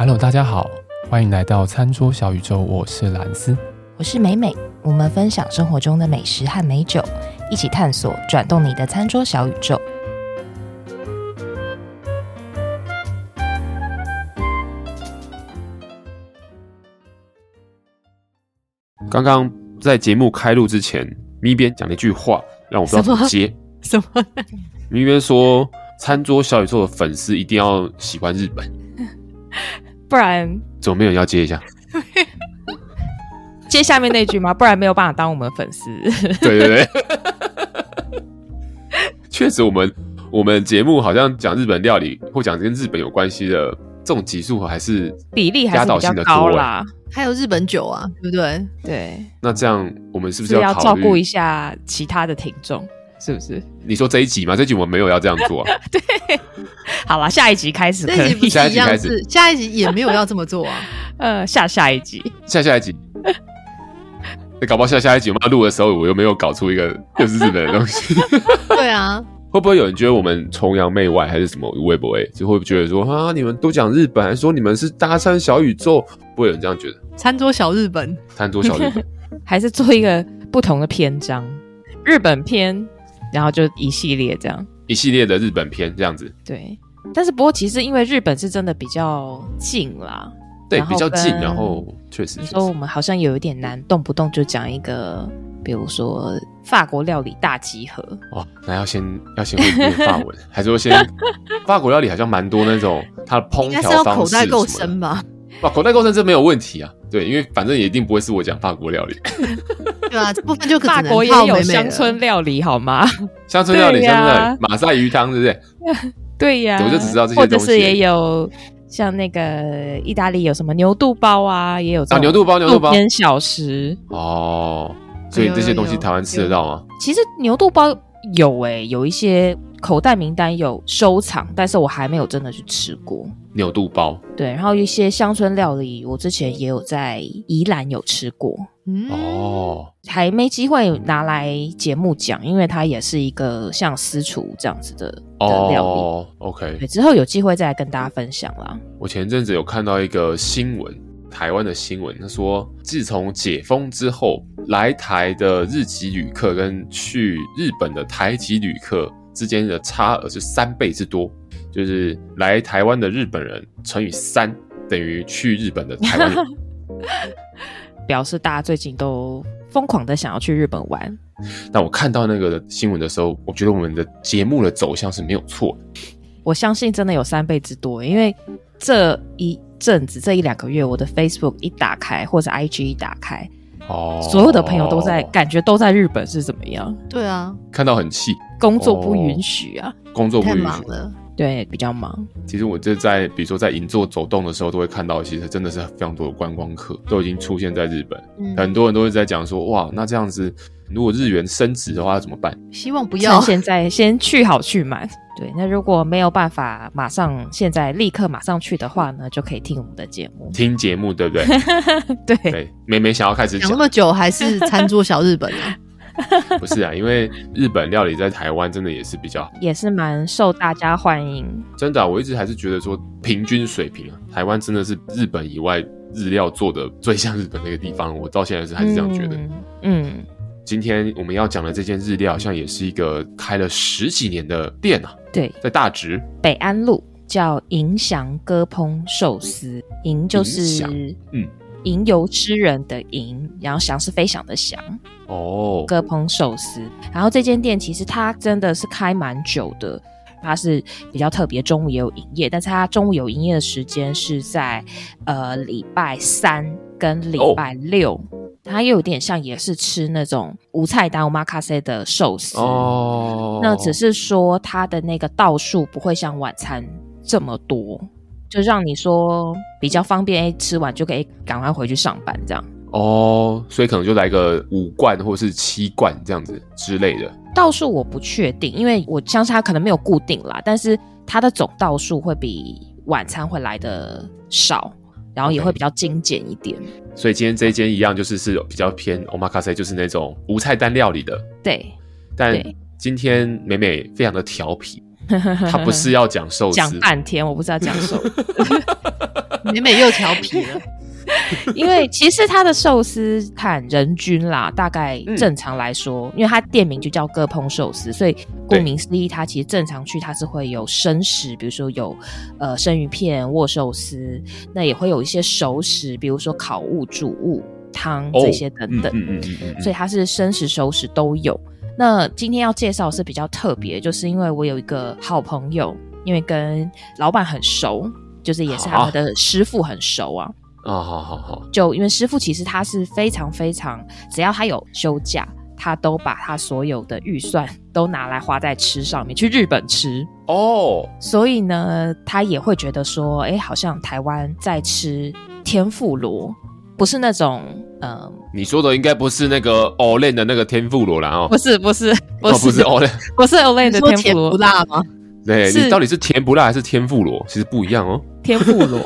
Hello，大家好，欢迎来到餐桌小宇宙。我是兰斯，我是美美。我们分享生活中的美食和美酒，一起探索转动你的餐桌小宇宙。刚刚在节目开录之前，咪边讲了一句话，让我不知道怎么接。什么咪边说，餐桌小宇宙的粉丝一定要喜欢日本。不然怎么没有人要接一下？接下面那句吗？不然没有办法当我们粉丝。对对对，确实，我们我们节目好像讲日本料理或讲跟日本有关系的这种集数，还是比例还是比较高啦。还有日本酒啊，对不对？对。那这样我们是不是要，是要照顾一下其他的听众？是不是？你说这一集吗？这一集我们没有要这样做啊。对。好了，下一集开始可以。这一集不是下一集开始，下一集也没有要这么做啊。呃，下下一集，下下一集。那 搞不好下下一集我们要录的时候，我又没有搞出一个又是日本的东西。对啊。会不会有人觉得我们崇洋媚外，还是什么？会不会就会觉得说啊，你们都讲日本，还是说你们是搭餐小宇宙？不会有人这样觉得？餐桌小日本，餐桌小日本，还是做一个不同的篇章，日本篇，然后就一系列这样，一系列的日本片这样子。对，但是不过其实因为日本是真的比较近啦，对，比较近，然后确实，你说我们好像有一点难，动不动就讲一个。比如说法国料理大集合哦，那要先要先会念法文，还是说先法国料理好像蛮多那种它的烹调方式，口袋够深吧？哇，口袋够深这没有问题啊，对，因为反正也一定不会是我讲法国料理，对啊，这部分就可法国也有乡村料理好吗？乡村料理，乡村料理，马赛鱼汤，对不对？对呀，我就只知道这些东西，或者是也有像那个意大利有什么牛肚包啊，也有啊，牛肚包，牛肚包，偏小食哦。所以这些东西台湾吃得到吗？其实牛肚包有诶、欸，有一些口袋名单有收藏，但是我还没有真的去吃过牛肚包。对，然后一些乡村料理，我之前也有在宜兰有吃过。嗯哦，还没机会拿来节目讲，因为它也是一个像私厨这样子的的料理。哦，OK，对，之后有机会再来跟大家分享啦。我前阵子有看到一个新闻。台湾的新闻，他说，自从解封之后，来台的日籍旅客跟去日本的台籍旅客之间的差额是三倍之多，就是来台湾的日本人乘以三等于去日本的台湾人，表示大家最近都疯狂的想要去日本玩。但我看到那个新闻的时候，我觉得我们的节目的走向是没有错的。我相信真的有三倍之多，因为这一。阵子这一两个月，我的 Facebook 一打开，或者 IG 一打开，哦，所有的朋友都在，感觉都在日本是怎么样？对啊，看到很气，工作不允许啊，工作不允许，太忙了，对，比较忙。其实我就在，比如说在银座走动的时候，都会看到，其实真的是非常多的观光客都已经出现在日本，嗯、很多人都会在讲说，哇，那这样子，如果日元升值的话怎么办？希望不要，趁现在先去好去满。对，那如果没有办法马上现在立刻马上去的话呢，就可以听我们的节目。听节目对不对？对 对，美美想要开始讲讲那么久，还是餐桌小日本啊？不是啊，因为日本料理在台湾真的也是比较，也是蛮受大家欢迎。真的啊，我一直还是觉得说平均水平啊，台湾真的是日本以外日料做的最像日本那个地方，我到现在是还是这样觉得。嗯。嗯今天我们要讲的这间日料，好像也是一个开了十几年的店啊。对，在大直北安路，叫银祥割烹寿司。银就是嗯，吟游诗人的吟，然后祥是飞翔的翔。哦，割烹寿司。然后这间店其实它真的是开蛮久的，它是比较特别，中午也有营业，但是它中午有营业的时间是在呃礼拜三跟礼拜六。哦它又有点像也是吃那种无菜单 omakase 的寿司哦。那只是说它的那个道数不会像晚餐这么多，就让你说比较方便，哎，吃完就可以赶快回去上班这样。哦，所以可能就来个五罐或是七罐这样子之类的。道数我不确定，因为我相信它可能没有固定啦，但是它的总道数会比晚餐会来的少，然后也会比较精简一点。所以今天这一间一样，就是是比较偏 omakase，就是那种无菜单料理的。对。但今天美美非常的调皮，她不是要讲寿司，讲半天，我不是要讲寿司，美美又调皮了。因为其实它的寿司看人均啦，大概正常来说，嗯、因为它店名就叫割烹寿司，所以顾名思义，它其实正常去它是会有生食，比如说有呃生鱼片、握寿司，那也会有一些熟食，比如说烤物、煮物、汤这些等等，哦、所以它是生食、熟食都有。那今天要介绍是比较特别，就是因为我有一个好朋友，因为跟老板很熟，就是也是他们的师傅很熟啊。啊、哦，好好好！就因为师傅其实他是非常非常，只要他有休假，他都把他所有的预算都拿来花在吃上面，去日本吃哦。所以呢，他也会觉得说，哎，好像台湾在吃天妇罗，不是那种嗯，呃、你说的应该不是那个 Olay 的那个天妇罗啦哦，不是不是不是、哦、不是 Olay，不是 Olay 的天妇罗，甜不辣吗？对，你到底是甜不辣还是天妇罗？其实不一样哦，天妇罗。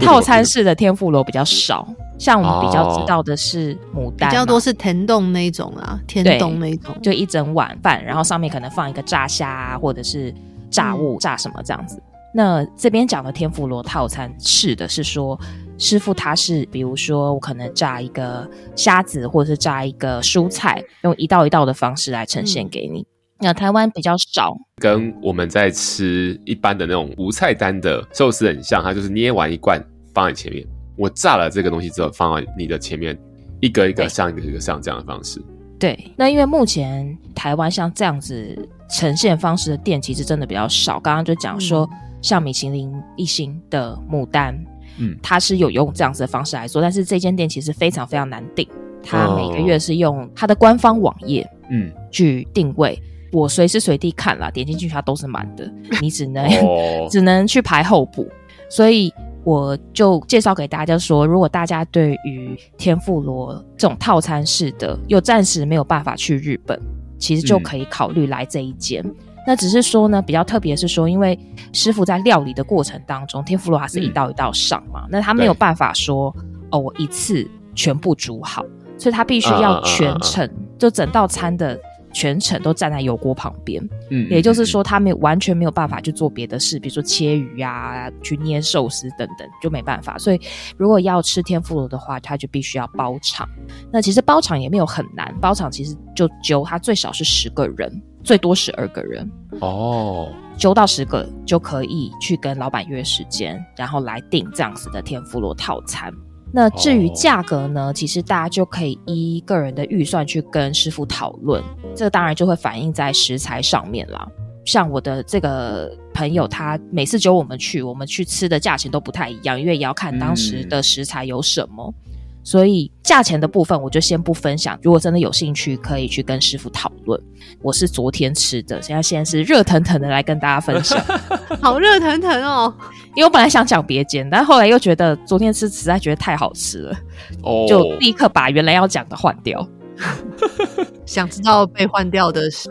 套餐式的天妇罗比较少，像我们比较知道的是牡丹，比较多是天洞那一种啊，天洞那一种，就一整碗饭，然后上面可能放一个炸虾啊，或者是炸物、炸什么这样子。那这边讲的天妇罗套餐式的是说，师傅他是比如说我可能炸一个虾子，或者是炸一个蔬菜，用一道一道的方式来呈现给你。那台湾比较少，跟我们在吃一般的那种无菜单的寿司很像，它就是捏完一罐放在前面，我炸了这个东西之后放在你的前面，一个一个上，一个一个上这样的方式。对，那因为目前台湾像这样子呈现方式的店其实真的比较少。刚刚就讲说，像米其林一星的牡丹，嗯，它是有用这样子的方式来做，但是这间店其实非常非常难订，它每个月是用它的官方网页，嗯，去定位。我随时随地看啦，点进去它都是满的，你只能、oh. 只能去排候补。所以我就介绍给大家说，如果大家对于天妇罗这种套餐式的，又暂时没有办法去日本，其实就可以考虑来这一间。嗯、那只是说呢，比较特别是说，因为师傅在料理的过程当中，天妇罗还是一道一道上嘛，嗯、那他没有办法说哦，我一次全部煮好，所以他必须要全程、uh, uh, uh, uh. 就整道餐的。全程都站在油锅旁边，嗯，也就是说，他没完全没有办法去做别的事，比如说切鱼啊，去捏寿司等等，就没办法。所以，如果要吃天妇罗的话，他就必须要包场。那其实包场也没有很难，包场其实就揪他最少是十个人，最多十二个人哦，揪到十个就可以去跟老板约时间，然后来订这样子的天妇罗套餐。那至于价格呢？Oh. 其实大家就可以依个人的预算去跟师傅讨论，这个当然就会反映在食材上面啦。像我的这个朋友，他每次揪我们去，我们去吃的价钱都不太一样，因为也要看当时的食材有什么。嗯所以价钱的部分我就先不分享。如果真的有兴趣，可以去跟师傅讨论。我是昨天吃的，现在现在是热腾腾的来跟大家分享，好热腾腾哦！因为我本来想讲别间，但后来又觉得昨天吃实在觉得太好吃了，哦，就立刻把原来要讲的换掉。想知道被换掉的是？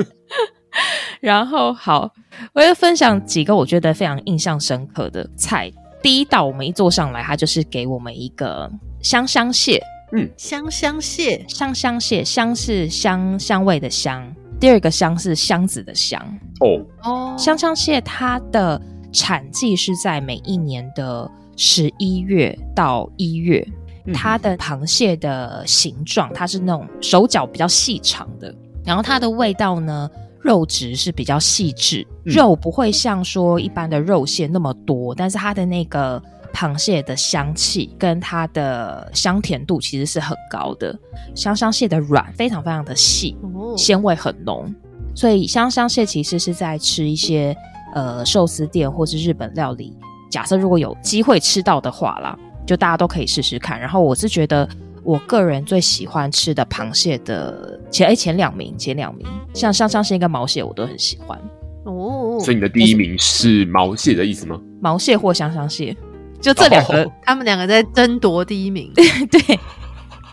然后好，我要分享几个我觉得非常印象深刻的菜。第一道我们一坐上来，它就是给我们一个香香蟹，嗯，香香蟹，香香蟹，香是香香味的香，第二个香是箱子的香，哦。哦，香香蟹它的产季是在每一年的十一月到一月，嗯、它的螃蟹的形状，它是那种手脚比较细长的，然后它的味道呢，肉质是比较细致，肉不会像说一般的肉馅那么多，但是它的那个螃蟹的香气跟它的香甜度其实是很高的。香香蟹的软非常非常的细，鲜味很浓，所以香香蟹其实是在吃一些呃寿司店或是日本料理，假设如果有机会吃到的话啦，就大家都可以试试看。然后我是觉得。我个人最喜欢吃的螃蟹的前哎前两名，前两名像香香蟹跟毛蟹我都很喜欢哦。所以你的第一名是毛蟹的意思吗？毛蟹或香香蟹，就这两个，哦、他们两个在争夺第一名。对。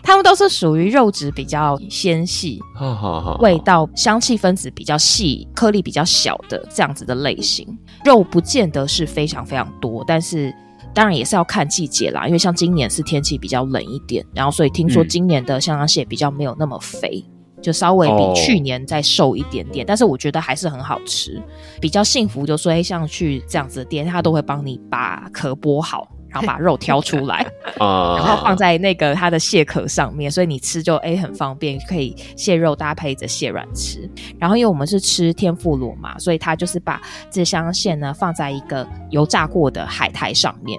他们都是属于肉质比较纤细，味道香气分子比较细，颗粒比较小的这样子的类型。肉不见得是非常非常多，但是当然也是要看季节啦。因为像今年是天气比较冷一点，然后所以听说今年的香香蟹比较没有那么肥，嗯、就稍微比去年再瘦一点点。但是我觉得还是很好吃，比较幸福。就说哎，像去这样子的店，他都会帮你把壳剥好。然后把肉挑出来，然后放在那个它的蟹壳上面，所以你吃就诶很方便，可以蟹肉搭配着蟹软吃。然后因为我们是吃天妇罗嘛，所以它就是把这箱蟹呢放在一个油炸过的海苔上面，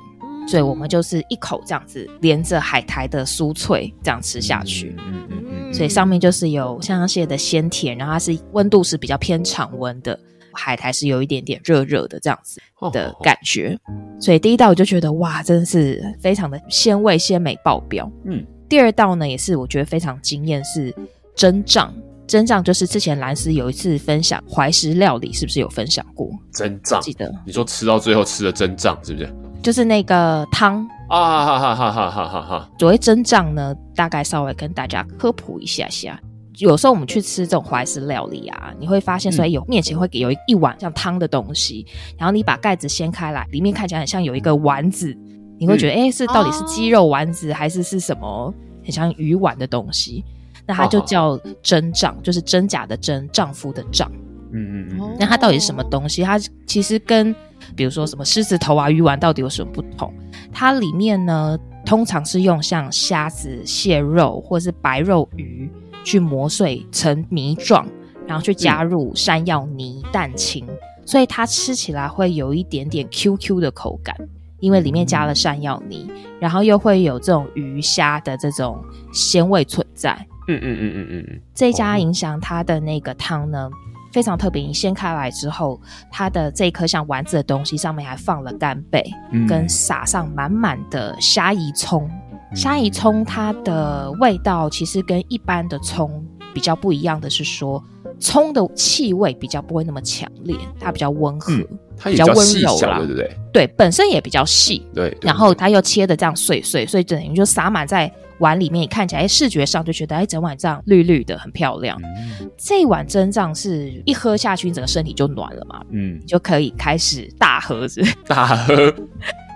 所以我们就是一口这样子连着海苔的酥脆这样吃下去。嗯嗯嗯，所以上面就是有香香蟹的鲜甜，然后它是温度是比较偏常温的。海苔是有一点点热热的这样子的感觉，所以第一道我就觉得哇，真的是非常的鲜味鲜美爆表。嗯，第二道呢也是我觉得非常惊艳，是蒸胀。蒸胀就是之前兰斯有一次分享怀石料理，是不是有分享过？蒸胀记得你说吃到最后吃的蒸胀是不是？就是那个汤啊，哈哈哈哈哈哈哈。所谓蒸胀呢，大概稍微跟大家科普一下下。有时候我们去吃这种怀石料理啊，你会发现，所以有面前会给有一碗像汤的东西，然后你把盖子掀开来，里面看起来很像有一个丸子，你会觉得，哎、嗯，是到底是鸡肉丸子还是是什么很像鱼丸的东西？那它就叫珍酱，就是真假的真，丈夫的丈。嗯嗯嗯。那它到底是什么东西？它其实跟比如说什么狮子头啊、鱼丸到底有什么不同？它里面呢，通常是用像虾子、蟹肉或是白肉鱼。去磨碎成泥状，然后去加入山药泥、蛋清，所以它吃起来会有一点点 QQ 的口感，因为里面加了山药泥，然后又会有这种鱼虾的这种鲜味存在。嗯嗯嗯嗯嗯嗯。这一家影响它的那个汤呢，非常特别，你掀开来之后，它的这一颗像丸子的东西上面还放了干贝，嗯、跟撒上满满的虾夷葱。虾夷葱它的味道其实跟一般的葱比较不一样的是说，葱的气味比较不会那么强烈，它比较温和，嗯、它也比较温柔啦，对不对？对，本身也比较细，对，对。然后它又切的这样碎碎，所以等于就撒满在碗里面，你看起来视觉上就觉得哎，整碗这样绿绿的，很漂亮。嗯、这一碗蒸酱是一喝下去，你整个身体就暖了嘛，嗯，就可以开始大喝子大喝。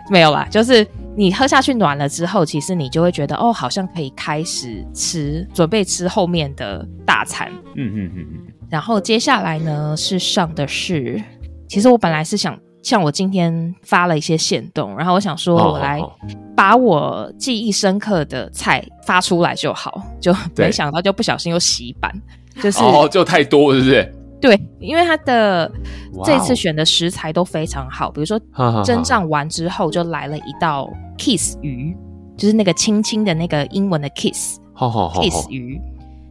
没有啦，就是你喝下去暖了之后，其实你就会觉得哦，好像可以开始吃，准备吃后面的大餐。嗯嗯嗯嗯。然后接下来呢，是上的是，其实我本来是想，像我今天发了一些限动，然后我想说我来把我记忆深刻的菜发出来就好，就没想到就不小心又洗版，就是哦，就太多，是不是？对，因为它的这次选的食材都非常好，比如说蒸胀完之后就来了一道 kiss 鱼，就是那个轻轻的那个英文的 kiss，kiss 鱼。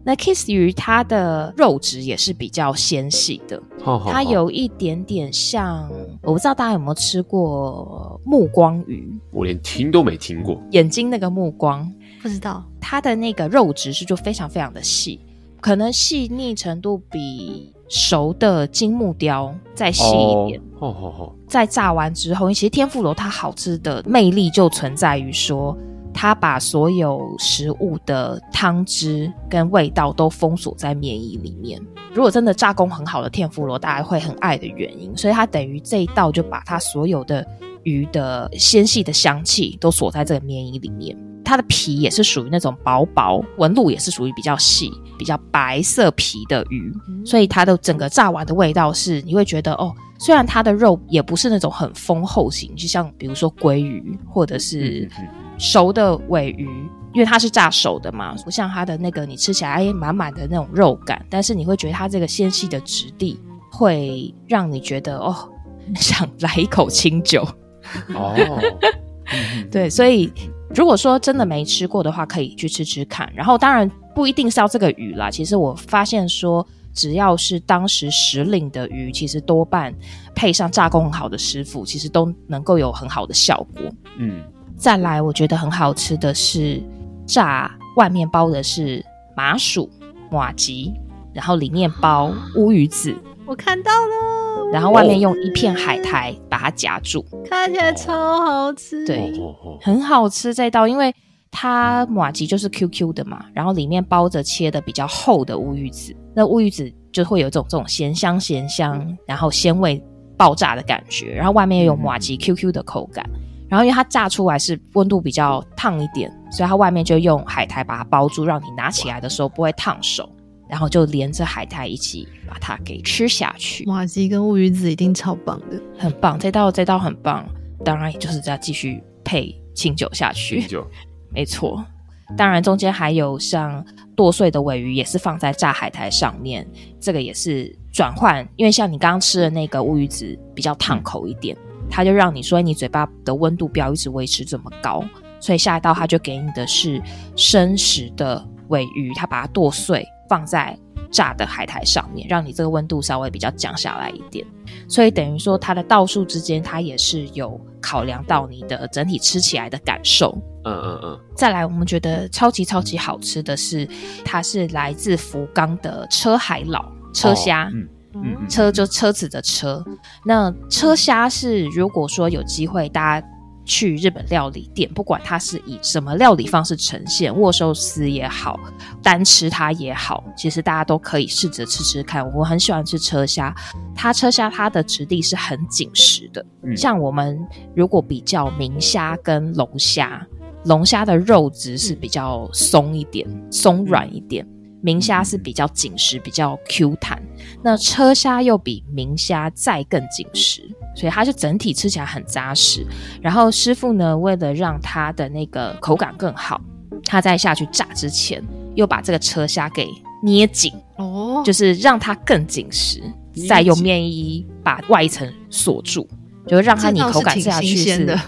那 kiss 鱼它的肉质也是比较纤细的，它有一点点像，我不知道大家有没有吃过目光鱼，我连听都没听过，眼睛那个目光，不知道它的那个肉质是就非常非常的细，可能细腻程度比。熟的金木雕再细一点，哦哦哦、在炸完之后，其实天妇罗它好吃的魅力就存在于说，它把所有食物的汤汁跟味道都封锁在面衣里面。如果真的炸工很好的天妇罗，大家会很爱的原因，所以它等于这一道就把它所有的鱼的纤细的香气都锁在这个棉衣里面。它的皮也是属于那种薄薄，纹路也是属于比较细、比较白色皮的鱼，嗯、所以它的整个炸完的味道是你会觉得哦，虽然它的肉也不是那种很丰厚型，就像比如说鲑鱼或者是熟的尾鱼，因为它是炸熟的嘛，不像它的那个你吃起来哎满满的那种肉感，但是你会觉得它这个纤细的质地会让你觉得哦，想来一口清酒 哦，对，所以。如果说真的没吃过的话，可以去吃吃看。然后当然不一定是要这个鱼啦。其实我发现说，只要是当时时令的鱼，其实多半配上炸工很好的师傅，其实都能够有很好的效果。嗯，再来我觉得很好吃的是炸外面包的是麻薯、马吉，然后里面包乌鱼子。我看到了，然后外面用一片海苔把它夹住，看起来超好吃。对，很好吃这道，因为它马吉就是 QQ 的嘛，然后里面包着切的比较厚的乌鱼子，那乌鱼子就会有这种这种咸香咸香，然后鲜味爆炸的感觉，然后外面又有马吉 QQ 的口感。然后因为它炸出来是温度比较烫一点，所以它外面就用海苔把它包住，让你拿起来的时候不会烫手。然后就连着海苔一起把它给吃下去。麻糬跟乌鱼子一定超棒的，很棒。这道这道很棒，当然也就是再继续配清酒下去。清酒，没错。当然中间还有像剁碎的尾鱼，也是放在炸海苔上面，这个也是转换。因为像你刚刚吃的那个乌鱼子比较烫口一点。它就让你说你嘴巴的温度不要一直维持这么高，所以下一道它就给你的是生食的尾鱼，它把它剁碎放在炸的海苔上面，让你这个温度稍微比较降下来一点。所以等于说它的道数之间，它也是有考量到你的整体吃起来的感受。嗯嗯嗯。再来，我们觉得超级超级好吃的是，它是来自福冈的车海老车虾。哦嗯嗯，车就车子的车，那车虾是如果说有机会大家去日本料理店，不管它是以什么料理方式呈现，握寿司也好，单吃它也好，其实大家都可以试着吃吃看。我很喜欢吃车虾，它车虾它的质地是很紧实的，嗯、像我们如果比较明虾跟龙虾，龙虾的肉质是比较松一点，松软一点。明虾是比较紧实，比较 Q 弹，那车虾又比明虾再更紧实，所以它就整体吃起来很扎实。然后师傅呢，为了让它的那个口感更好，他在下去炸之前，又把这个车虾给捏紧哦，就是让它更紧实，再用面衣把外层锁住，就让它你口感吃下去是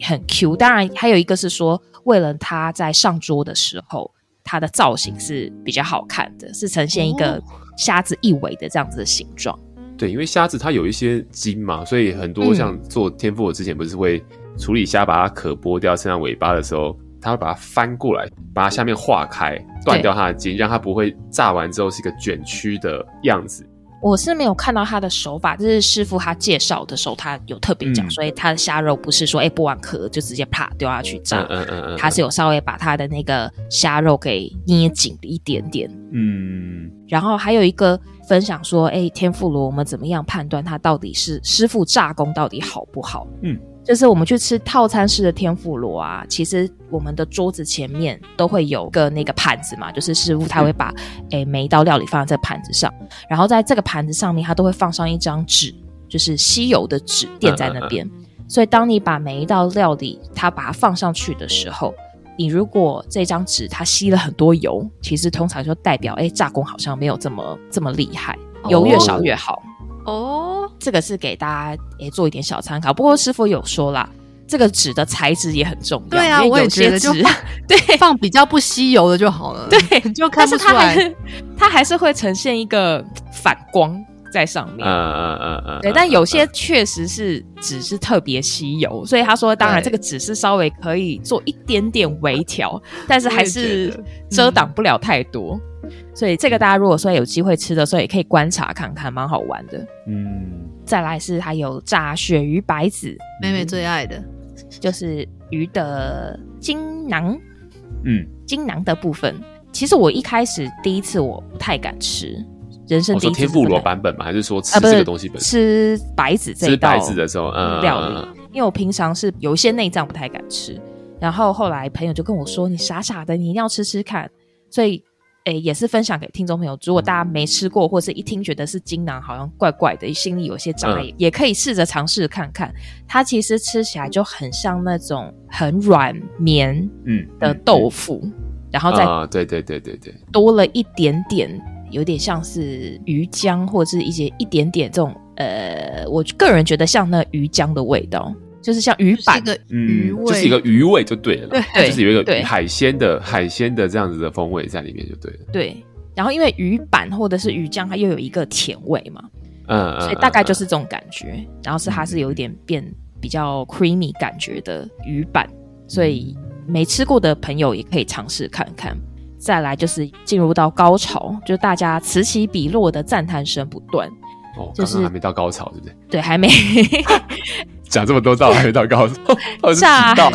很 Q。当然，还有一个是说，为了它在上桌的时候。它的造型是比较好看的，是呈现一个虾子一尾的这样子的形状。对，因为虾子它有一些筋嘛，所以很多像做天妇罗之前不是会处理虾，把它壳剥掉，剩下尾巴的时候，它会把它翻过来，把它下面化开，断掉它的筋，让它不会炸完之后是一个卷曲的样子。我是没有看到他的手法，就是师傅他介绍的时候，他有特别讲，嗯、所以他的虾肉不是说哎剥完壳就直接啪丢下去炸，嗯嗯嗯，嗯，他是有稍微把他的那个虾肉给捏紧一点点，嗯，然后还有一个分享说，哎，天妇罗我们怎么样判断它到底是师傅炸工到底好不好？嗯。就是我们去吃套餐式的天妇罗啊，其实我们的桌子前面都会有个那个盘子嘛，就是师傅他会把诶、欸、每一道料理放在这个盘子上，然后在这个盘子上面他都会放上一张纸，就是吸油的纸垫在那边。所以当你把每一道料理他把它放上去的时候，你如果这张纸它吸了很多油，其实通常就代表诶、欸、炸工好像没有这么这么厉害，油越少越好。哦。这个是给大家诶做一点小参考，不过师傅有说啦，这个纸的材质也很重要。对啊，我也觉得就放 对放比较不吸油的就好了。对，就看不出来，它还是会呈现一个反光在上面。嗯嗯嗯嗯。对，但有些确实是纸是特别稀有，所以他说，当然这个纸是稍微可以做一点点微调，但是还是遮挡不了太多。所以这个大家如果说有机会吃的时候，也可以观察看看，蛮好玩的。嗯，再来是还有炸鳕鱼白子，妹妹最爱的，就是鱼的筋囊。嗯，筋囊的部分，其实我一开始第一次我不太敢吃，人生第一次。天妇罗版本吗？还是说吃这个东西本身？吃白子这一道。吃白子的时候，嗯，料理。因为我平常是有一些内脏不太敢吃，然后后来朋友就跟我说：“你傻傻的，你一定要吃吃看。”所以。诶，也是分享给听众朋友。如果大家没吃过，或是一听觉得是筋囊，好像怪怪的，心里有些障碍，嗯、也可以试着尝试看看。它其实吃起来就很像那种很软绵嗯的豆腐，嗯嗯、然后再对对对对对，多了一点点，有点像是鱼浆，或者是一些一点点这种呃，我个人觉得像那鱼浆的味道。就是像鱼板的鱼味，就是一个鱼味就对了，对，就是有一个海鲜的海鲜的这样子的风味在里面就对了。对，然后因为鱼板或者是鱼浆，它又有一个甜味嘛，嗯，所以大概就是这种感觉。然后是它是有一点变比较 creamy 感觉的鱼板，所以没吃过的朋友也可以尝试看看。再来就是进入到高潮，就大家此起彼落的赞叹声不断。哦，就是刚刚还没到高潮，对不对？对，还没 讲这么多到还没到高潮，炸到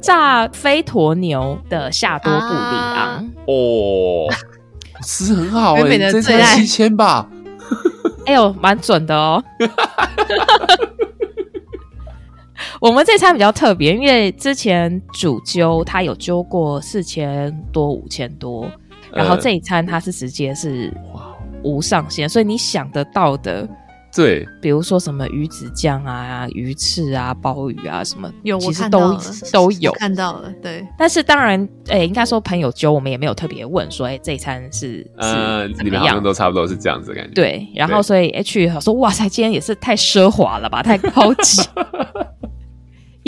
炸飞驒牛的夏多布里昂、啊、哦，是很好哎、欸，美美的这才七千吧？哎呦，蛮准的哦。我们这餐比较特别，因为之前主揪他有揪过四千多、五千多，然后这一餐他是直接是无上限，所以你想得到的，对，比如说什么鱼子酱啊、鱼翅啊、鲍鱼啊什么，有其实都都有看到了，对。但是当然，哎，应该说朋友揪我们也没有特别问说，哎，这一餐是呃，你们好像都差不多是这样子的感觉。对，然后所以 H 说，哇塞，今天也是太奢华了吧，太高级。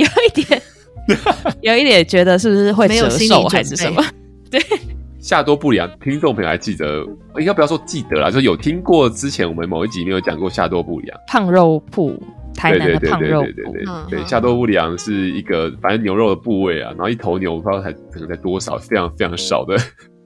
有一点，有一点觉得是不是会折寿还是什么？对，夏多布里昂，听众朋友还记得？应该不要说记得啦，就是有听过之前我们某一集没有讲过夏多布里昂胖肉铺，台南的胖肉铺。对对对对对对，夏多布里昂是一个反正牛肉的部位啊，然后一头牛不知道才可能在多少，非常非常少的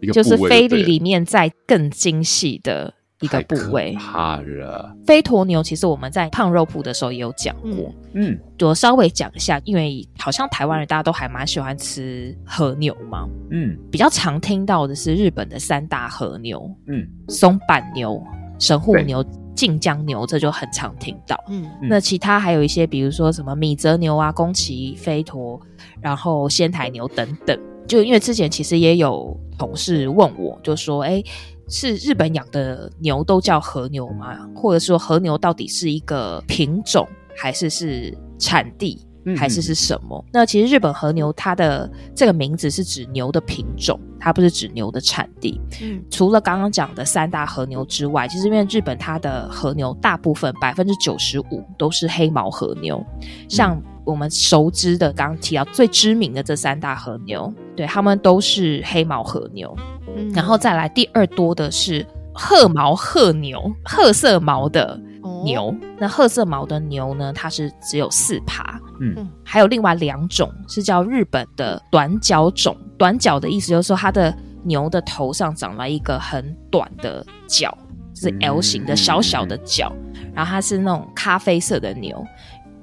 一个部位，就是菲力里面再更精细的。一个部位，怕热。飞驼牛其实我们在胖肉铺的时候也有讲过，嗯，我稍微讲一下，因为好像台湾人大家都还蛮喜欢吃和牛嘛，嗯，比较常听到的是日本的三大和牛，嗯，松阪牛、神户牛、近江牛，这就很常听到，嗯，那其他还有一些，比如说什么米泽牛啊、宫崎飞驼，然后仙台牛等等，就因为之前其实也有同事问我，就说，哎。是日本养的牛都叫和牛吗？或者说和牛到底是一个品种，还是是产地，还是是什么？那其实日本和牛它的这个名字是指牛的品种，它不是指牛的产地。嗯，除了刚刚讲的三大和牛之外，其实因为日本它的和牛大部分百分之九十五都是黑毛和牛，像我们熟知的刚刚提到最知名的这三大和牛，对，他们都是黑毛和牛。嗯然后再来第二多的是褐毛褐牛，褐色毛的牛。哦、那褐色毛的牛呢，它是只有四趴。嗯，还有另外两种是叫日本的短角种。短角的意思就是说，它的牛的头上长了一个很短的角，就是 L 型的小小的角。嗯、然后它是那种咖啡色的牛，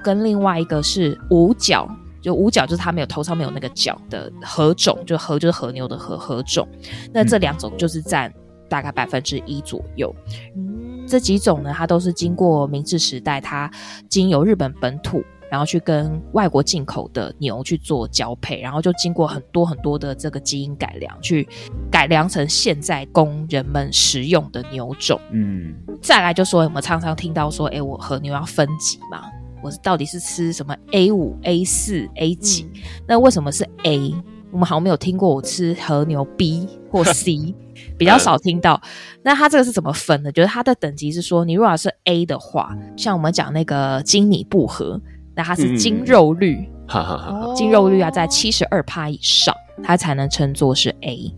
跟另外一个是五角。就五角就是它没有头上没有那个角的和种，就和就是和牛的和和种，那这两种就是占大概百分之一左右。嗯，这几种呢，它都是经过明治时代，它经由日本本土，然后去跟外国进口的牛去做交配，然后就经过很多很多的这个基因改良，去改良成现在供人们食用的牛种。嗯，再来就说我们常常听到说，哎，我和牛要分级嘛。我到底是吃什么 A 五、A 四、A 几？嗯、那为什么是 A？我们好像没有听过我吃和牛 B 或 C，比较少听到。那它这个是怎么分的？就是它的等级是说，你如果是 A 的话，像我们讲那个精米步合，那它是精肉率，嗯、精肉率要在七十二趴以上，它才能称作是 A。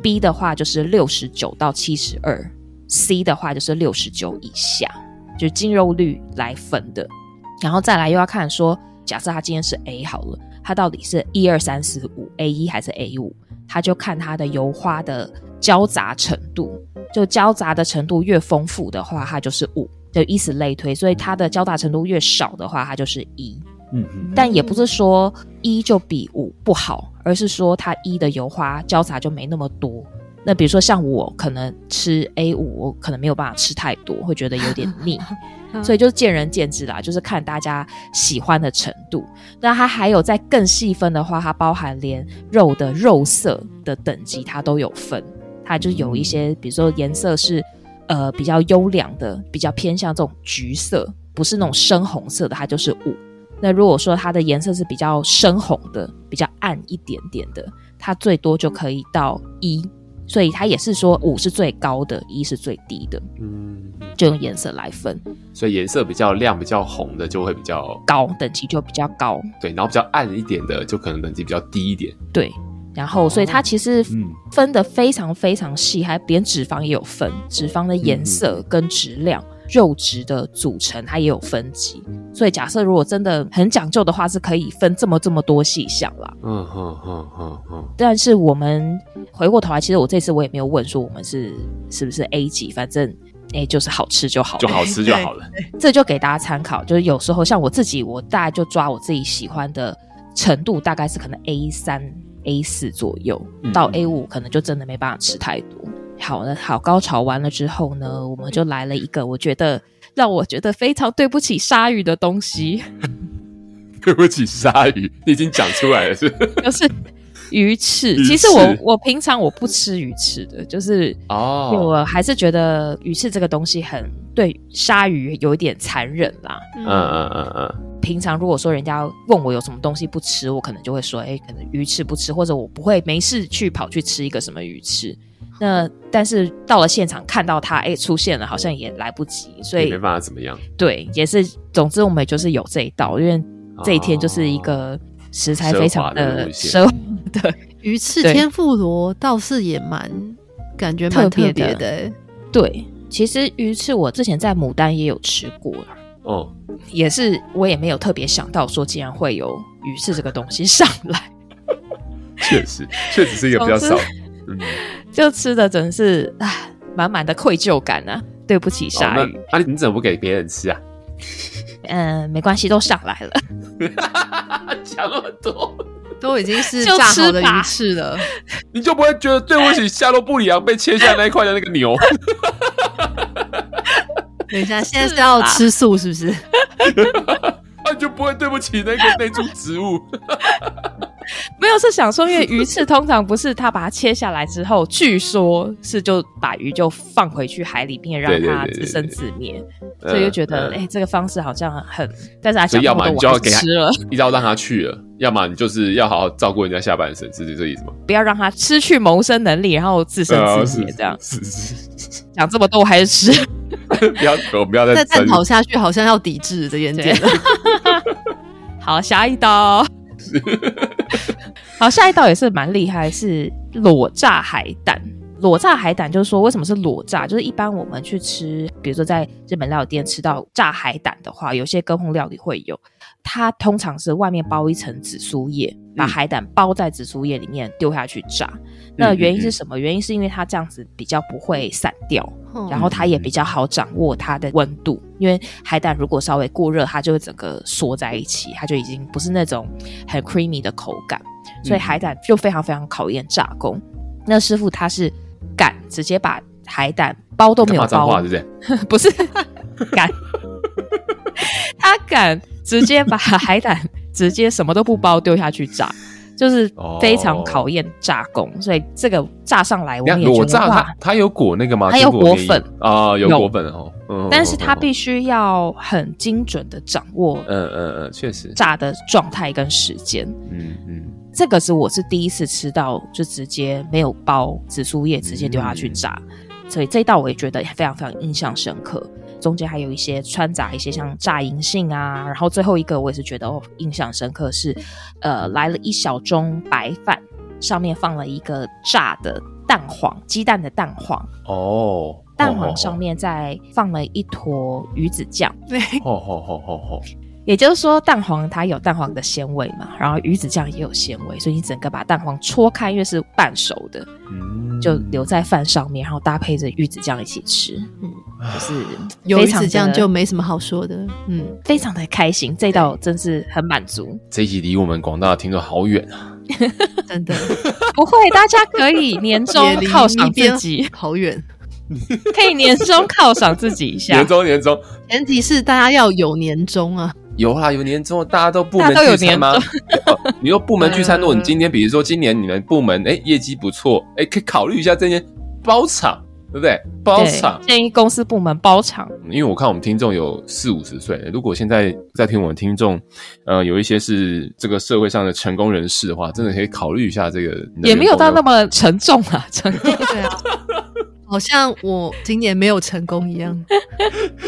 B 的话就是六十九到七十二，C 的话就是六十九以下，就是精肉率来分的。然后再来又要看说，假设他今天是 A 好了，他到底是一二三四五 A 一还是 A 五？他就看他的油花的交杂程度，就交杂的程度越丰富的话，它就是五，就以此类推。所以它的交杂程度越少的话，它就是一。嗯嗯。但也不是说一就比五不好，而是说它一的油花交杂就没那么多。那比如说像我可能吃 A 五，我可能没有办法吃太多，会觉得有点腻。所以就是见仁见智啦，就是看大家喜欢的程度。那它还有在更细分的话，它包含连肉的肉色的等级，它都有分。它就有一些，比如说颜色是呃比较优良的，比较偏向这种橘色，不是那种深红色的，它就是五。那如果说它的颜色是比较深红的，比较暗一点点的，它最多就可以到一。所以它也是说五是最高的，一是最低的，嗯，就用颜色来分。所以颜色比较亮、比较红的就会比较高，等级就比较高。对，然后比较暗一点的就可能等级比较低一点。对，然后所以它其实分得非常非常细，还连脂肪也有分，脂肪的颜色跟质量，肉质的组成，它也有分级。所以假设如果真的很讲究的话，是可以分这么这么多细项啦。嗯哼哼哼哼。但是我们回过头来，其实我这次我也没有问说我们是是不是 A 级，反正。哎，就是好吃就好了，就好吃就好了。这就给大家参考，就是有时候像我自己，我大概就抓我自己喜欢的程度，大概是可能 A 三、A 四左右，嗯、到 A 五可能就真的没办法吃太多。好了，好高潮完了之后呢，我们就来了一个我觉得让我觉得非常对不起鲨鱼的东西。对不起鲨鱼，你已经讲出来了是？就是。鱼翅，其实我我平常我不吃鱼翅的，就是哦，我还是觉得鱼翅这个东西很对鲨鱼有一点残忍啦。嗯嗯嗯嗯。平常如果说人家问我有什么东西不吃，我可能就会说，哎，可能鱼翅不吃，或者我不会没事去跑去吃一个什么鱼翅。那但是到了现场看到他，哎，出现了，好像也来不及，所以没办法怎么样。对，也是，总之我们就是有这一道，因为这一天就是一个食材非常的奢华。对，鱼翅天妇罗倒是也蛮感觉蛮特别的，的。对，其实鱼翅我之前在牡丹也有吃过，哦，也是我也没有特别想到说竟然会有鱼翅这个东西上来。确实，确实是一个比较少，嗯，就吃的真是啊，满满的愧疚感啊！对不起，鲨鱼，哦、那啊，你怎么不给别人吃啊？嗯，没关系，都上来了。讲了很多。都已经是炸好的鱼翅了，你就不会觉得对不起夏洛布里昂被切下那一块的那个牛？等一下，现在是要吃素是不是？那就不会对不起那个那株植物。没有，是想说，因为鱼刺通常不是他把它切下来之后，据说是就把鱼就放回去海里面，让它自生自灭，所以就觉得，哎、嗯欸，这个方式好像很，但是还想，要么你就要给他吃了，一刀让他去了，要么你就是要好好照顾人家下半身，是这意思吗？不要让他失去谋生能力，然后自生自灭，这样。是是是，讲这么多我还是吃，不要，我不要再再探讨下去，好像要抵制这件事。好，下一刀。好，下一道也是蛮厉害，是裸炸海胆。裸炸海胆就是说，为什么是裸炸？就是一般我们去吃，比如说在日本料理店吃到炸海胆的话，有些跟风料理会有，它通常是外面包一层紫苏叶，把海胆包在紫苏叶里面丢下去炸。嗯、那原因是什么？原因是因为它这样子比较不会散掉，嗯、然后它也比较好掌握它的温度。因为海胆如果稍微过热，它就会整个缩在一起，它就已经不是那种很 creamy 的口感。所以海胆就非常非常考验炸工。那师傅他是。敢直接把海胆包都没有包，是不是？敢，他敢直接把海胆直接什么都不包丢下去炸，就是非常考验炸工。所以这个炸上来，我们也觉得炸它，它有裹那个吗？它有裹粉啊，有裹粉哦。但是它必须要很精准的掌握，嗯嗯嗯，确实炸的状态跟时间，嗯嗯。这个是我是第一次吃到，就直接没有包紫苏叶，直接丢下去炸，嗯、所以这一道我也觉得非常非常印象深刻。中间还有一些穿杂一些像炸银杏啊，然后最后一个我也是觉得哦印象深刻是，呃来了一小盅白饭，上面放了一个炸的蛋黄，鸡蛋的蛋黄。哦，蛋黄上面再放了一坨鱼子酱，对，哦哦哦哦哦。也就是说，蛋黄它有蛋黄的鲜味嘛，然后鱼子酱也有鲜味，所以你整个把蛋黄戳开，因为是半熟的，嗯，就留在饭上面，然后搭配着鱼子酱一起吃，嗯，就是有鱼子酱就没什么好说的，嗯，非常的开心，这道真是很满足。这一集离我们广大的听众好远啊，真的不会，大家可以年终犒赏自己，好远，可以年终犒赏自己一下，年终年终，前提是大家要有年终啊。有啊，有年终，大家都部门聚餐吗？你说部门聚餐，如果你今天比如说今年你们部门哎业绩不错，哎可以考虑一下这些包场，对不对？包场建议公司部门包场，因为我看我们听众有四五十岁，如果现在在听我们听众，呃，有一些是这个社会上的成功人士的话，真的可以考虑一下这个。也没有到那么沉重啊，沉重对啊。好像我今年没有成功一样。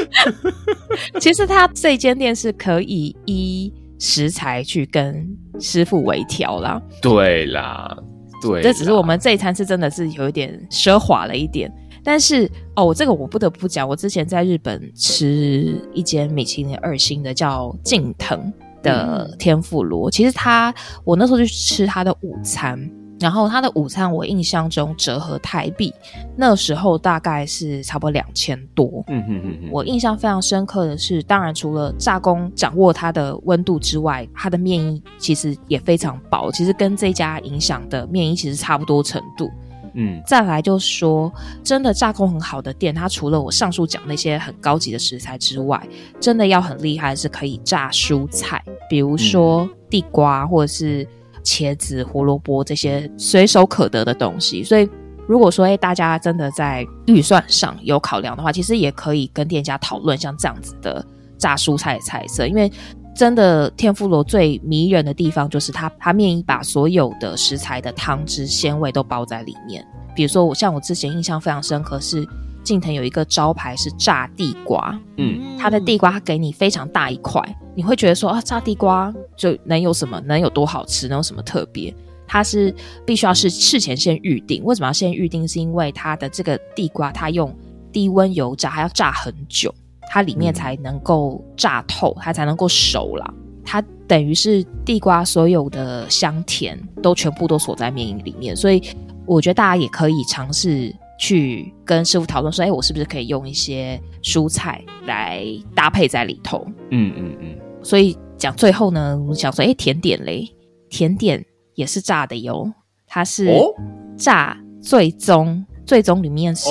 其实他这间店是可以依食材去跟师傅微调啦。对啦，对啦，这只是我们这一餐是真的是有一点奢华了一点。但是哦，这个我不得不讲，我之前在日本吃一间米其林二星的叫近藤的天妇罗，其实他我那时候就吃他的午餐。然后他的午餐，我印象中折合台币，那时候大概是差不多两千多。嗯嗯嗯。我印象非常深刻的是，当然除了炸工掌握它的温度之外，它的面衣其实也非常薄，其实跟这家影响的面衣其实差不多程度。嗯。再来就是说，真的炸工很好的店，它除了我上述讲那些很高级的食材之外，真的要很厉害是可以炸蔬菜，比如说地瓜或者是。茄子、胡萝卜这些随手可得的东西，所以如果说诶大家真的在预算上有考量的话，其实也可以跟店家讨论像这样子的炸蔬菜的菜色。因为真的天妇罗最迷人的地方就是它，它面衣把所有的食材的汤汁鲜味都包在里面。比如说我像我之前印象非常深刻是近藤有一个招牌是炸地瓜，嗯，它的地瓜它给你非常大一块。你会觉得说啊，炸地瓜就能有什么？能有多好吃？能有什么特别？它是必须要是事前先预定。为什么要先预定？是因为它的这个地瓜，它用低温油炸，还要炸很久，它里面才能够炸透，它才能够熟啦。它等于是地瓜所有的香甜都全部都锁在面衣里面，所以我觉得大家也可以尝试去跟师傅讨论说，哎，我是不是可以用一些蔬菜来搭配在里头？嗯嗯嗯。所以讲最后呢，我想说，哎，甜点嘞，甜点也是炸的哟。它是炸最终，哦、最终里面是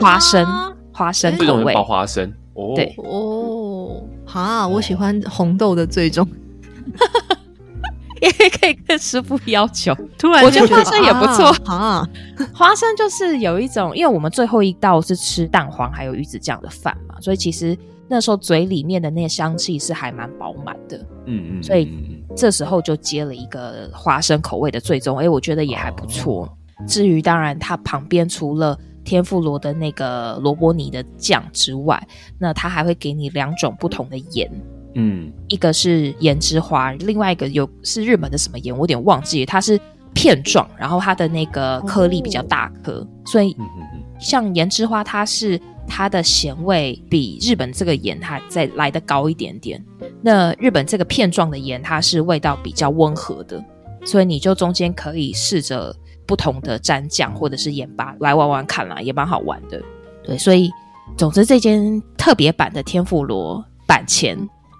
花生，哦、花生口味，包花生。哦，对，哦，好，我喜欢红豆的最终，也可以跟师傅要求。突然，我觉得花生也不错。啊。啊花生就是有一种，因为我们最后一道是吃蛋黄还有鱼子酱的饭嘛，所以其实。那时候嘴里面的那香气是还蛮饱满的，嗯嗯，所以这时候就接了一个花生口味的最终，哎，我觉得也还不错。至于当然，它旁边除了天妇罗的那个萝卜泥的酱之外，那它还会给你两种不同的盐，嗯，一个是盐之花，另外一个有是日本的什么盐，我有点忘记，它是片状，然后它的那个颗粒比较大颗，所以像盐之花它是。它的咸味比日本这个盐它再来的高一点点。那日本这个片状的盐，它是味道比较温和的，所以你就中间可以试着不同的蘸酱或者是盐巴来玩玩看啦，也蛮好玩的。对，所以总之这间特别版的天妇罗板前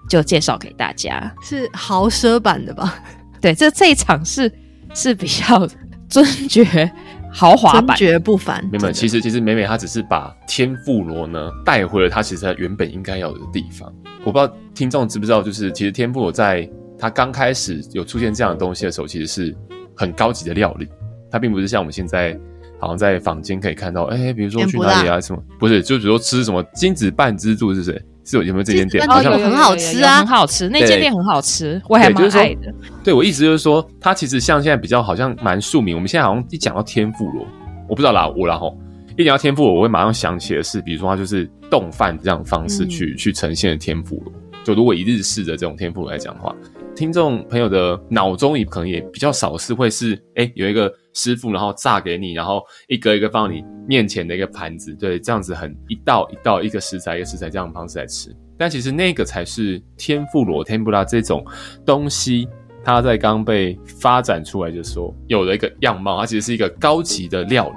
就介绍给大家，是豪奢版的吧？对，这这一场是是比较尊爵。豪华版绝不凡。没有，其实其实美美她只是把天妇罗呢带回了她其实她原本应该要有的地方。我不知道听众知不知道，就是其实天妇罗在它刚开始有出现这样的东西的时候，其实是很高级的料理。它并不是像我们现在好像在坊间可以看到，哎，比如说去哪里啊什么，不是，就比如说吃什么金子半支柱，是不是？是有有没有这间店？好像很好吃啊，很好吃。那间店很好吃，我还蛮爱的。对，我意思就是说，它其实像现在比较好像蛮庶民。我们现在好像一讲到天妇罗，我不知道啦，我然后一讲到天妇罗，我会马上想起的是，比如说它就是冻饭这样的方式去、嗯、去呈现的天妇罗。就如果以日式的这种天妇罗来讲的话，听众朋友的脑中也可能也比较少是会是哎有一个。师傅，然后炸给你，然后一个一个放你面前的一个盘子，对，这样子很一道一道，一个食材一个食材这样的方式来吃。但其实那个才是天妇罗、天妇罗这种东西，它在刚被发展出来的时候有了一个样貌，它其实是一个高级的料理，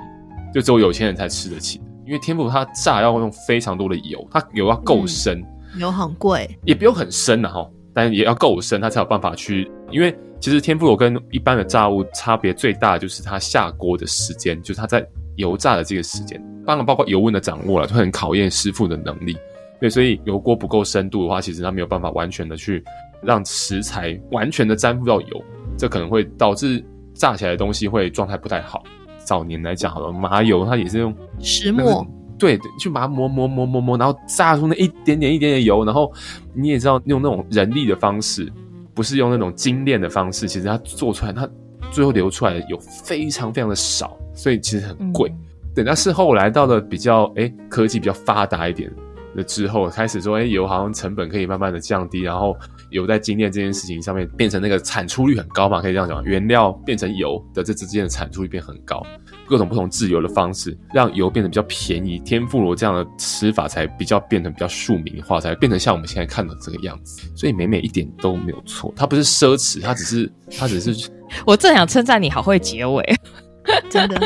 就只有有钱人才吃得起。因为天妇罗它炸要用非常多的油，它油要够深，嗯、油很贵，也不用很深的、啊、哈，但也要够深，它才有办法去，因为。其实天妇罗跟一般的炸物差别最大的就是它下锅的时间，就是它在油炸的这个时间，当然包括油温的掌握了，就很考验师傅的能力。对，所以油锅不够深度的话，其实它没有办法完全的去让食材完全的沾附到油，这可能会导致炸起来的东西会状态不太好。早年来讲，好了，麻油它也是用石磨，对，去把它磨磨磨磨磨，然后炸出那一点点一点点油，然后你也知道用那种人力的方式。不是用那种精炼的方式，其实它做出来，它最后流出来的油非常非常的少，所以其实很贵。嗯、等到是后来到了比较诶、欸、科技比较发达一点的之后，开始说诶、欸、油好像成本可以慢慢的降低，然后油在精炼这件事情上面变成那个产出率很高嘛，可以这样讲，原料变成油的这之间的产出率变很高，各种不同自由的方式，让油变得比较便宜。天妇罗这样的吃法才比较变成比较庶民化，才变成像我们现在看到这个样子。所以美美一点都没有错，它不是奢侈，它只是 它只是。我正想称赞你好会结尾，真的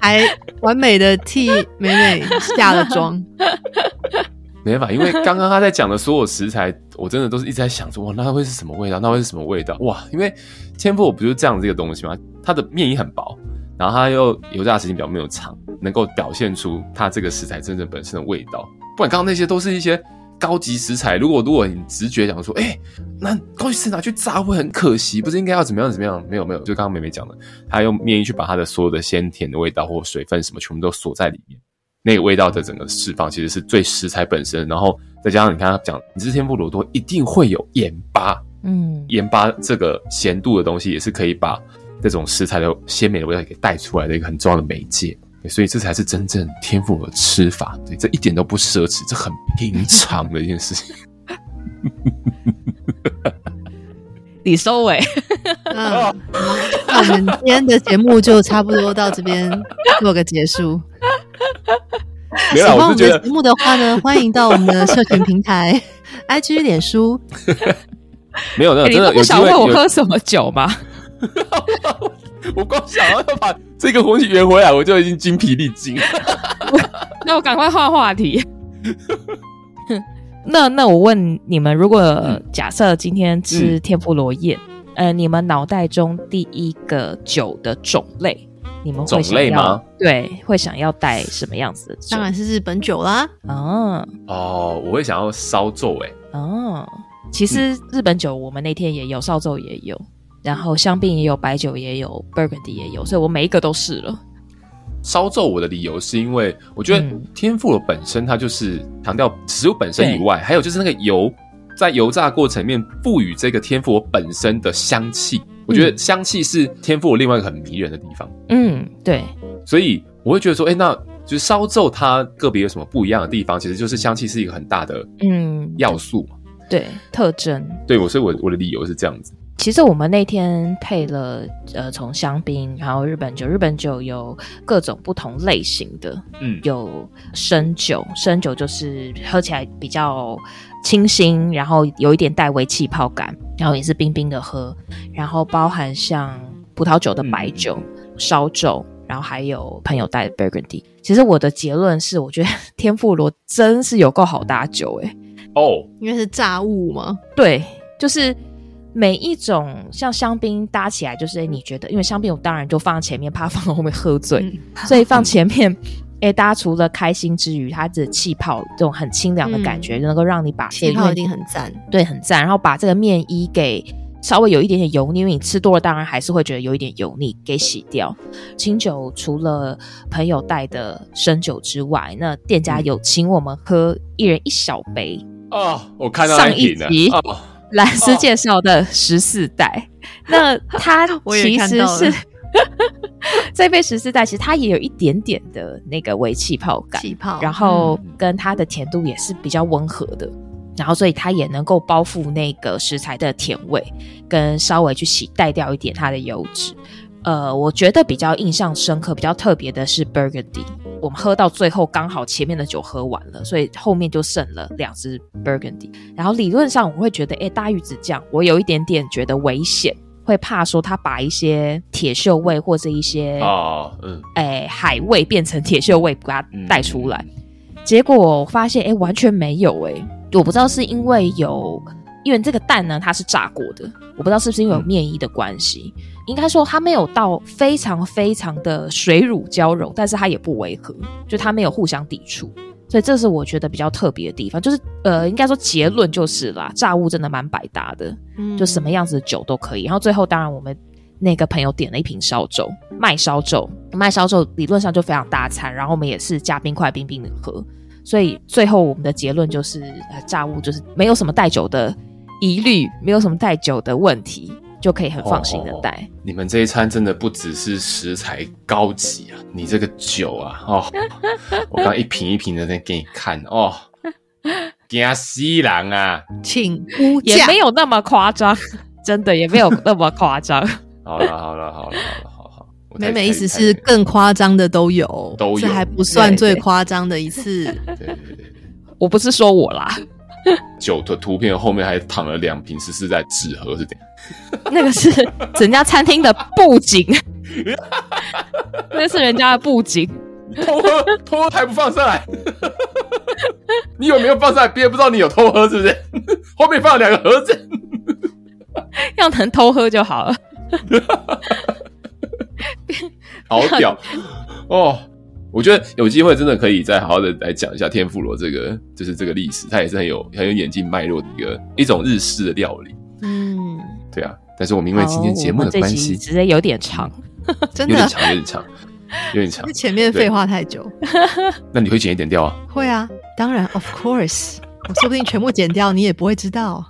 还完美的替美美下了妆。没办法，因为刚刚他在讲的所有食材，我真的都是一直在想说，哇，那会是什么味道？那会是什么味道？哇，因为天妇罗不就是这样这个东西吗？它的面衣很薄，然后它又油炸时间表没有长，能够表现出它这个食材真正本身的味道。不然刚刚那些都是一些高级食材，如果如果你直觉讲说，哎、欸，那高级食材拿去炸会很可惜，不是应该要怎么样怎么样？没有没有，就刚刚美美讲的，她用面衣去把它的所有的鲜甜的味道或水分什么全部都锁在里面。那个味道的整个释放，其实是最食材本身，然后再加上你看他讲，你吃天妇罗多一定会有盐巴，嗯，盐巴这个咸度的东西，也是可以把这种食材的鲜美的味道给带出来的一个很重要的媒介，所以这才是真正天妇罗的吃法，对，这一点都不奢侈，这很平常的一件事情。李收尾，嗯，那我们今天的节目就差不多到这边做个结束。喜欢我们的节目的话呢，欢迎到我们的社群平台，IG、脸书。没有，没有，真的有机会。你不想问我喝什么酒吗？我光想要要把这个东西圆回来，我就已经精疲力尽。那我赶快换话题。那那我问你们，如果假设今天吃天妇罗宴，嗯、呃，你们脑袋中第一个酒的种类？你们会想要种类吗？对，会想要带什么样子的酒？当然是日本酒啦。哦哦，我会想要烧酎诶。哦，其实日本酒我们那天也有，烧酎也有，然后香槟也有，白酒也有，Burgundy 也有，所以我每一个都试了。烧皱我的理由是因为我觉得天妇罗本身它就是强调食物本身以外，还有就是那个油在油炸过程里面赋予这个天妇罗本身的香气。我觉得香气是天妇罗另外一个很迷人的地方。嗯，对。所以我会觉得说，哎、欸，那就是烧皱它个别有什么不一样的地方？其实就是香气是一个很大的嗯要素嘛。对，特征。对我，所以我我的理由是这样子。其实我们那天配了呃，从香槟，然后日本酒，日本酒有各种不同类型的，嗯，有生酒，生酒就是喝起来比较。清新，然后有一点带微气泡感，然后也是冰冰的喝，然后包含像葡萄酒的白酒、嗯、烧酒，然后还有朋友带的 Burgundy。其实我的结论是，我觉得天妇罗真是有够好搭酒诶。哦，因为是炸物吗？对，就是每一种像香槟搭起来，就是你觉得，因为香槟我当然就放在前面，怕放到后面喝醉，嗯、所以放前面。哎，大家除了开心之余，它的气泡这种很清凉的感觉，嗯、能够让你把气泡一定很赞，对，很赞。然后把这个面衣给稍微有一点点油腻，因为你吃多了，当然还是会觉得有一点油腻，给洗掉。清酒除了朋友带的生酒之外，那店家有请我们喝一人一小杯哦。我看到上一集兰斯介绍的十四代，哦、那它 其实是。这杯十四代其实它也有一点点的那个微气泡感，气泡，然后跟它的甜度也是比较温和的，嗯、然后所以它也能够包覆那个食材的甜味，跟稍微去洗带掉一点它的油脂。呃，我觉得比较印象深刻、比较特别的是 Burgundy，我们喝到最后刚好前面的酒喝完了，所以后面就剩了两支 Burgundy。然后理论上我会觉得，哎，大玉子酱，我有一点点觉得危险。会怕说他把一些铁锈味或者一些哦，嗯，哎，海味变成铁锈味，把它带出来。嗯、结果我发现，哎，完全没有，哎，我不知道是因为有，因为这个蛋呢，它是炸过的，我不知道是不是因为有面衣的关系。嗯、应该说它没有到非常非常的水乳交融，但是它也不违和，就它没有互相抵触。所以这是我觉得比较特别的地方，就是呃，应该说结论就是啦，炸物真的蛮百搭的，嗯，就什么样子的酒都可以。然后最后当然我们那个朋友点了一瓶烧酒，麦烧酒，麦烧酒理论上就非常大餐，然后我们也是加冰块冰冰的喝。所以最后我们的结论就是，呃，炸物就是没有什么带酒的疑虑，没有什么带酒的问题。就可以很放心的带。Oh, oh, oh. 你们这一餐真的不只是食材高级啊，你这个酒啊，哦，我刚一瓶一瓶的在给你看哦，惊死人啊，请估价，也没有那么夸张，真的也没有那么夸张。好了好了好了好了好好，美美意思是更夸张的都有，都有，这还不算最夸张的一次。对对对，我不是说我啦。酒的图片后面还躺了两瓶十四在纸盒，是怎样？那个是人家餐厅的布景，那是人家的布景。偷喝，偷喝还不放上来？你以为没有放上来，别人不知道你有偷喝，是不是？后面放了两个盒子，要能偷喝就好了。好屌哦！我觉得有机会真的可以再好好的来讲一下天妇罗这个，就是这个历史，它也是很有很有演进脉络的一个一种日式的料理。嗯，对啊。但是我们因为今天节目的关系，直接有点长，真的有点长，有点长，有点长。前面废话太久，那你会剪一点掉啊？会啊，当然，of course，我说不定全部剪掉，你也不会知道。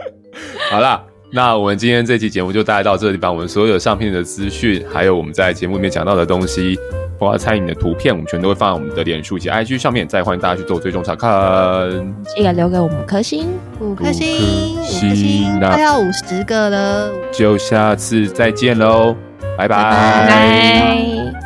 好啦。那我们今天这期节目就大概到这里，把我们所有上片的资讯，还有我们在节目里面讲到的东西，包括餐饮的图片，我们全都会放在我们的脸书及 IG 上面，再欢迎大家去做追踪查看。记得留给我们五颗星，五颗星，五颗星，快要五十个了，就下次再见喽，拜拜。拜拜。